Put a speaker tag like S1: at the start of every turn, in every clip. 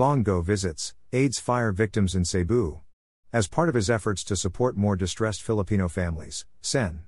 S1: Bong Go visits AIDS fire victims in Cebu. As part of his efforts to support more distressed Filipino families, Sen.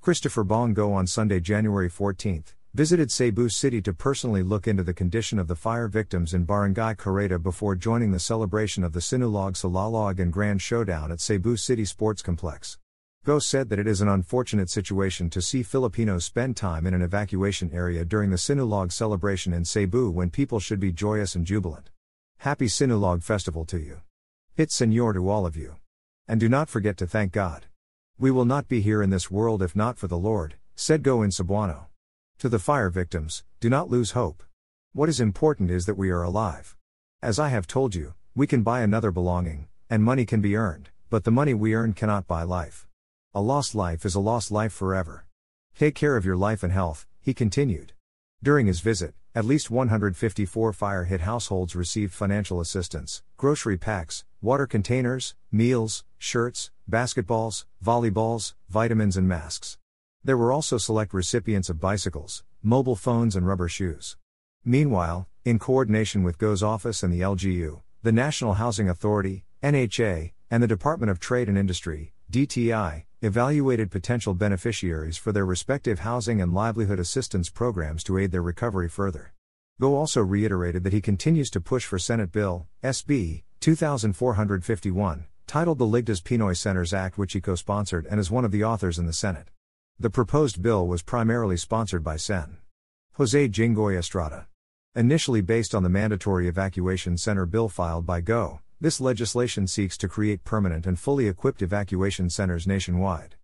S1: Christopher Bong Go on Sunday, January 14, visited Cebu City to personally look into the condition of the fire victims in Barangay Carreta before joining the celebration of the Sinulog Salalog and Grand Showdown at Cebu City Sports Complex. Go said that it is an unfortunate situation to see Filipinos spend time in an evacuation area during the Sinulog celebration in Cebu when people should be joyous and jubilant. Happy Sinulog Festival to you. Pit Senor to all of you. And do not forget to thank God. We will not be here in this world if not for the Lord, said Go in Cebuano. To the fire victims, do not lose hope. What is important is that we are alive. As I have told you, we can buy another belonging, and money can be earned, but the money we earn cannot buy life. A lost life is a lost life forever. Take care of your life and health, he continued. During his visit, at least 154 fire hit households received financial assistance, grocery packs, water containers, meals, shirts, basketballs, volleyballs, vitamins, and masks. There were also select recipients of bicycles, mobile phones, and rubber shoes. Meanwhile, in coordination with GO's office and the LGU, the National Housing Authority, NHA, and the Department of Trade and Industry, DTI, evaluated potential beneficiaries for their respective housing and livelihood assistance programs to aid their recovery further. Go also reiterated that he continues to push for Senate Bill, SB 2451, titled the Ligtas Pinoy Centers Act, which he co sponsored and is one of the authors in the Senate. The proposed bill was primarily sponsored by Sen. Jose Jinggoy Estrada. Initially based on the mandatory evacuation center bill filed by GO, this legislation seeks to create permanent and fully equipped evacuation centers nationwide.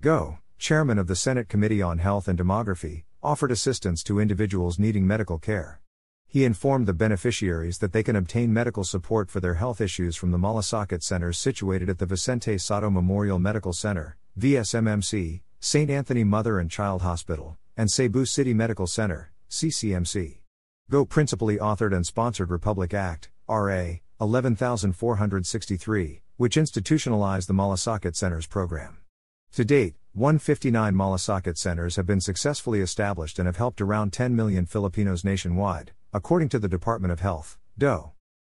S1: GO, chairman of the Senate Committee on Health and Demography, offered assistance to individuals needing medical care. He informed the beneficiaries that they can obtain medical support for their health issues from the Malasakit centers situated at the Vicente Sotto Memorial Medical Center, VSMMC, St. Anthony Mother and Child Hospital, and Cebu City Medical Center, CCMC. Go principally authored and sponsored Republic Act, RA, 11463, which institutionalized the Malasakit Centers program. To date, 159 Malasakit centers have been successfully established and have helped around 10 million Filipinos nationwide, according to the Department of Health, DOE.